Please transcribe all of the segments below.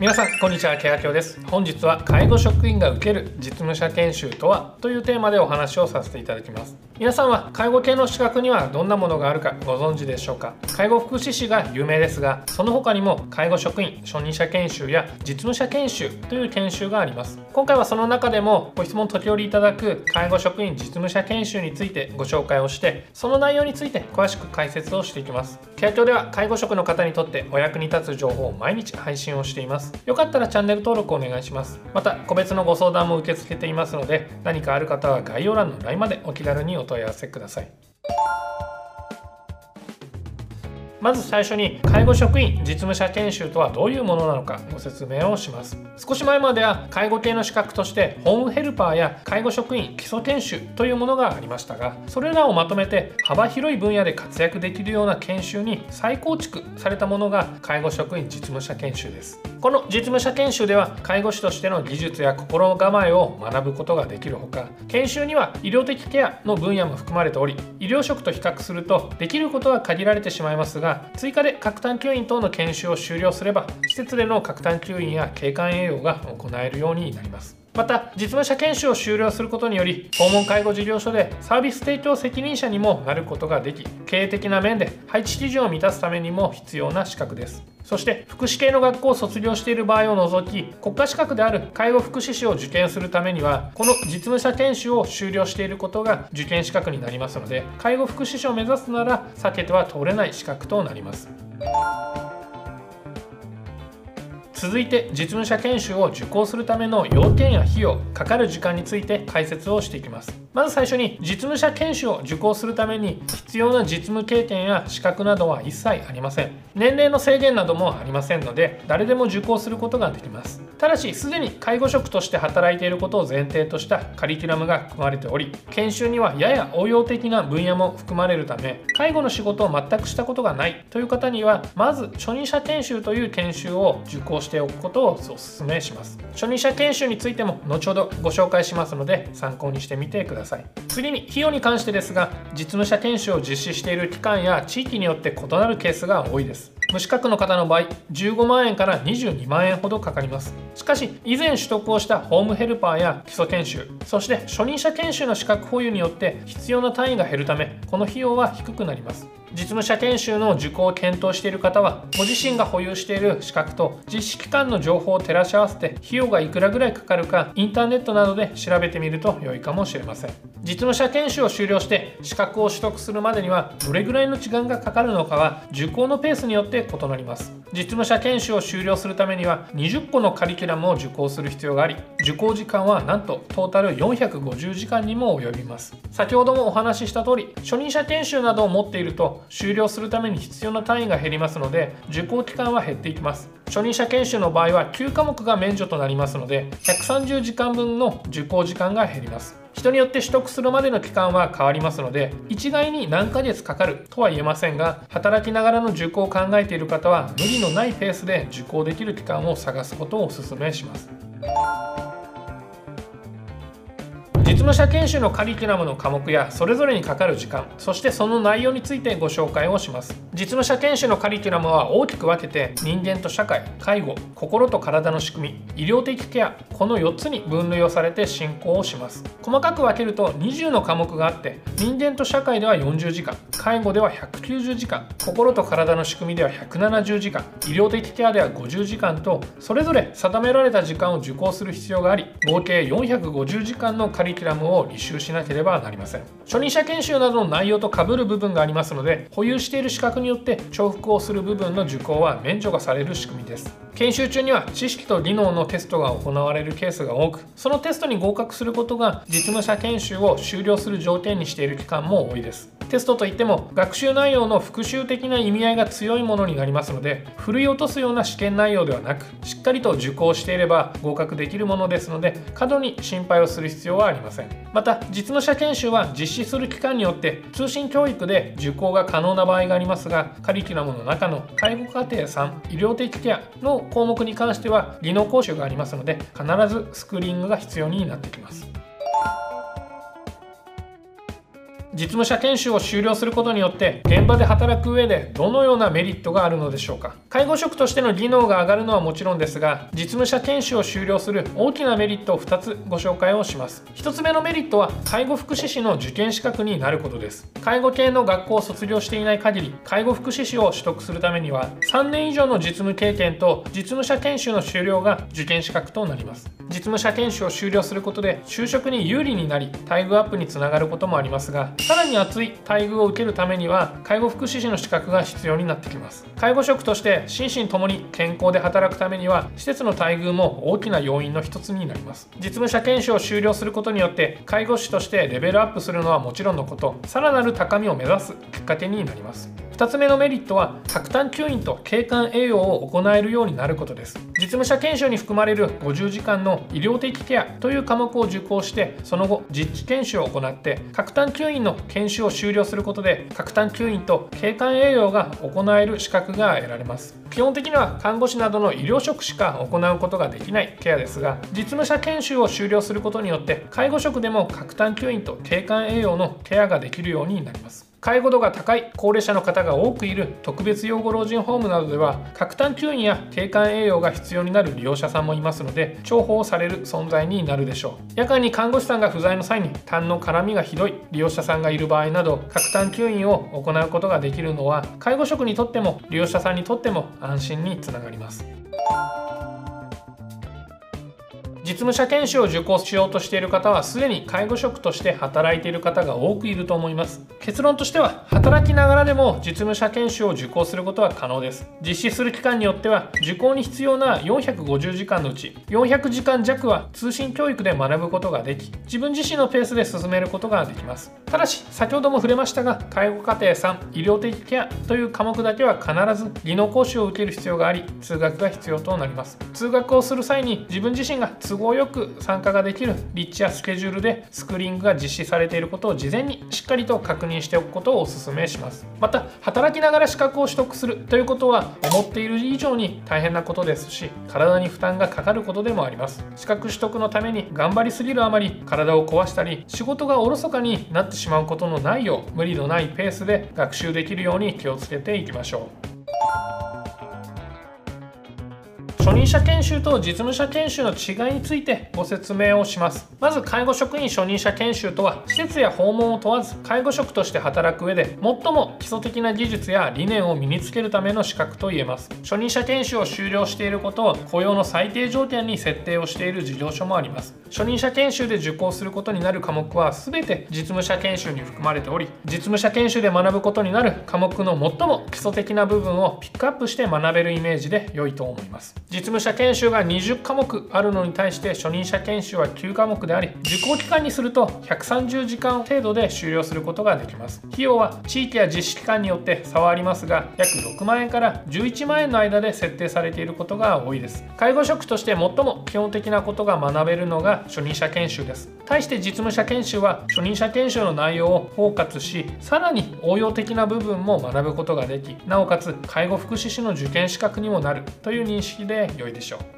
皆さんこんにちはケアキョです。本日は介護職員が受ける実務者研修とはというテーマでお話をさせていただきます。皆さんは介護系の資格にはどんなものがあるかご存知でしょうか？介護福祉士が有名ですがその他にも介護職員初任者研修や実務者研修という研修があります。今回はその中でもご質問時折いただく介護職員実務者研修についてご紹介をしてその内容について詳しく解説をしていきます。ケアキョでは介護職の方にとってお役に立つ情報を毎日配信をしています。よかったらチャンネル登録お願いします。また個別のご相談も受け付けていますので何かある方は概要欄の LINE までお気軽にお問い合わせください。まず最初に介護職員実務者研修とはどういうものなのかご説明をします。少し前までは介護系の資格としてホームヘルパーや介護職員基礎研修というものがありましたがそれらをまとめて幅広い分野で活躍できるような研修に再構築されたものが介護職員実務者研修です。この実務者研修では介護士としての技術や心構えを学ぶことができるほか研修には医療的ケアの分野も含まれており医療職と比較するとできることは限られてしまいますがが追加で核探求員等の研修を終了すれば施設での核探求員や景観栄養が行えるようになります。また実務者研修を終了することにより訪問介護事業所でサービス提供責任者にもなることができ経営的な面で配置基準を満たすためにも必要な資格です。そして福祉系の学校を卒業している場合を除き国家資格である介護福祉士を受験するためにはこの実務者研修を終了していることが受験資格になりますので介護福祉士を目指すなら避けては通れない資格となります。続いて実務者研修を受講するための要件や費用かかる時間について解説をしていきます。まず最初に実務者研修を受講するために必要な実務経験や資格などは一切ありません。年齢の制限などもありませんので誰でも受講することができます。ただしすでに介護職として働いていることを前提としたカリキュラムが含まれており研修にはやや応用的な分野も含まれるため介護の仕事を全くしたことがないという方にはまず初任者研修という研修を受講しておくことをお勧めします。初任者研修についても後ほどご紹介しますので参考にしてみてください。次に費用に関してですが実務者研修を実施している期間や地域によって異なるケースが多いです。無資格の方の場合15万円から22万円ほどかかります。しかし以前取得をしたホームヘルパーや基礎研修そして初任者研修の資格保有によって必要な単位が減るためこの費用は低くなります。実務者研修の受講を検討している方はご自身が保有している資格と実施期間の情報を照らし合わせて費用がいくらぐらいかかるかインターネットなどで調べてみると良いかもしれません。実務者研修を終了して資格を取得するまでにはどれぐらいの時間がかかるのかは受講のペースによって異なります。実務者研修を終了するためには20個のカリキュラムを受講する必要があり受講時間はなんとトータル450時間にも及びます。先ほどもお話しした通り初任者研修などを持っていると終了するために必要な単位が減りますので受講期間は減っていきます。初任者研修の場合は9科目が免除となりますので130時間分の受講時間が減ります。人によって取得するまでの期間は変わりますので一概に何ヶ月かかるとは言えませんが働きながらの受講を考えている方は無理のないペースで受講できる期間を探すことをお勧めします。実務者研修のカリキュラムの科目やそれぞれにかかる時間そしてその内容についてご紹介をします。実務者研修のカリキュラムは大きく分けて人間と社会介護心と体の仕組み医療的ケアこの4つに分類をされて進行をします。細かく分けると20の科目があって人間と社会では40時間介護では190時間心と体の仕組みでは170時間医療的ケアでは50時間とそれぞれ定められた時間を受講する必要があり合計450時間のカリキュラムラムを履修しなければなりません。初任者研修などの内容と被る部分がありますので保有している資格によって重複をする部分の受講は免除がされる仕組みです。研修中には知識と技能のテストが行われるケースが多くそのテストに合格することが実務者研修を終了する条件にしている期間も多いです。テストといっても学習内容の復習的な意味合いが強いものになりますので振り落とすような試験内容ではなくしっかりと受講していれば合格できるものですので過度に心配をする必要はありません。また実務者研修は実施する期間によって通信教育で受講が可能な場合がありますがカリキュラムの中の介護課程3医療的ケアの項目に関しては技能講習がありますので必ずスクリーニングが必要になってきます。実務者研修を修了することによって現場で働く上でどのようなメリットがあるのでしょうか。介護職としての技能が上がるのはもちろんですが実務者研修を修了する大きなメリットを2つご紹介をします。1つ目のメリットは介護福祉士の受験資格になることです。介護系の学校を卒業していない限り介護福祉士を取得するためには3年以上の実務経験と実務者研修の修了が受験資格となります。実務者研修を修了することで就職に有利になり待遇アップにつながることもありますがさらに厚い待遇を受けるためには介護福祉士の資格が必要になってきます。介護職として心身ともに健康で働くためには施設の待遇も大きな要因の一つになります。実務者研修を終了することによって介護士としてレベルアップするのはもちろんのことさらなる高みを目指すきっかけになります。2つ目のメリットは各単吸引と景観栄養を行えるようになることです。実務者研修に含まれる50時間の医療的ケアという科目を受講してその後実地研修を行って各単吸引の研修を終了することで各単吸引と景観栄養が行える資格が得られます。基本的には看護師などの医療職しか行うことができないケアですが実務者研修を終了することによって介護職でも各単吸引と景観栄養のケアができるようになります。介護度が高い高齢者の方が多くいる特別養護老人ホームなどでは角炭吸引や景観栄養が必要になる利用者さんもいますので重宝される存在になるでしょう。夜間に看護師さんが不在の際に痰の絡みがひどい利用者さんがいる場合など角炭吸引を行うことができるのは介護職にとっても利用者さんにとっても安心につながります。実務者研修を受講しようとしている方はすでに介護職として働いている方が多くいると思います。結論としては働きながらでも実務者研修を受講することは可能です。実施する期間によっては受講に必要な450時間のうち400時間弱は通信教育で学ぶことができ自分自身のペースで進めることができます。ただし先ほども触れましたが介護課程3医療的ケアという科目だけは必ず技能講習を受ける必要があり通学が必要となります。通学をする際に自分自身が都合よく参加ができる立地やスケジュールでスクリーングが実施されていることを事前にしっかりと確認しておくことをお勧めします。また働きながら資格を取得するということは思っている以上に大変なことですし体に負担がかかることでもあります。資格取得のために頑張りすぎるあまり体を壊したり仕事がおろそかになってしまうことのないよう無理のないペースで学習できるように気をつけていきましょう。初任者研修と実務者研修の違いについてご説明をします。まず介護職員初任者研修とは施設や訪問を問わず介護職として働く上で最も基礎的な技術や理念を身につけるための資格と言えます。初任者研修を終了していることを雇用の最低条件に設定をしている事業所もあります。初任者研修で受講することになる科目は全て実務者研修に含まれており実務者研修で学ぶことになる科目の最も基礎的な部分をピックアップして学べるイメージで良いと思います。実務者研修が20科目あるのに対して初任者研修は9科目であり受講期間にすると130時間程度で終了することができます。費用は地域や実施期間によって差はありますが約6万円から11万円の間で設定されていることが多いです。介護職として最も基本的なことが学べるのが初任者研修です。対して実務者研修は初任者研修の内容を包括しさらに応用的な部分も学ぶことができなおかつ介護福祉士の受験資格にもなるという認識で良いでしょう。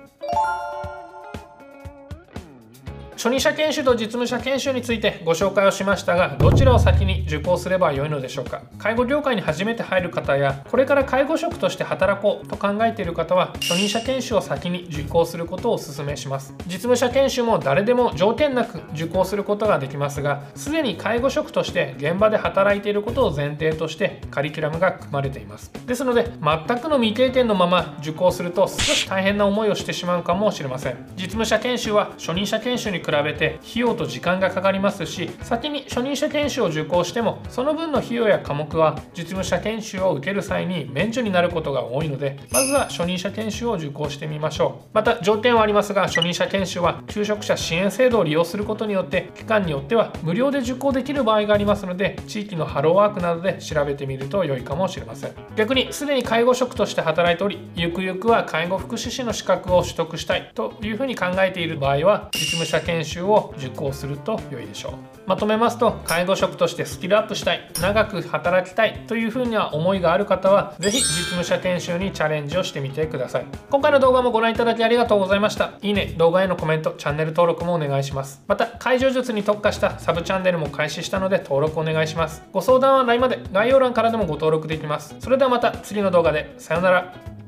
初任者研修と実務者研修についてご紹介をしましたがどちらを先に受講すればよいのでしょうか。介護業界に初めて入る方やこれから介護職として働こうと考えている方は初任者研修を先に受講することをお勧めします。実務者研修も誰でも条件なく受講することができますがすでに介護職として現場で働いていることを前提としてカリキュラムが組まれています。ですので全くの未経験のまま受講すると少し大変な思いをしてしまうかもしれません。実務者研修は初任者研修に比比べて費用と時間がかかりますし先に初任者研修を受講してもその分の費用や科目は実務者研修を受ける際に免除になることが多いのでまずは初任者研修を受講してみましょう。また条件はありますが初任者研修は求職者支援制度を利用することによって期間によっては無料で受講できる場合がありますので地域のハローワークなどで調べてみると良いかもしれません。逆にすでに介護職として働いておりゆくゆくは介護福祉士の資格を取得したいというふうに考えている場合は実務者研修研修を受講すると良いでしょう。まとめますと介護職としてスキルアップしたい長く働きたいというふうには思いがある方は是非実務者研修にチャレンジをしてみてください。今回の動画もご覧いただきありがとうございました。いいね動画へのコメントチャンネル登録もお願いします。また介助術に特化したサブチャンネルも開始したので登録お願いします。ご相談は LINE まで概要欄からでもご登録できます。それではまた次の動画で。さよなら。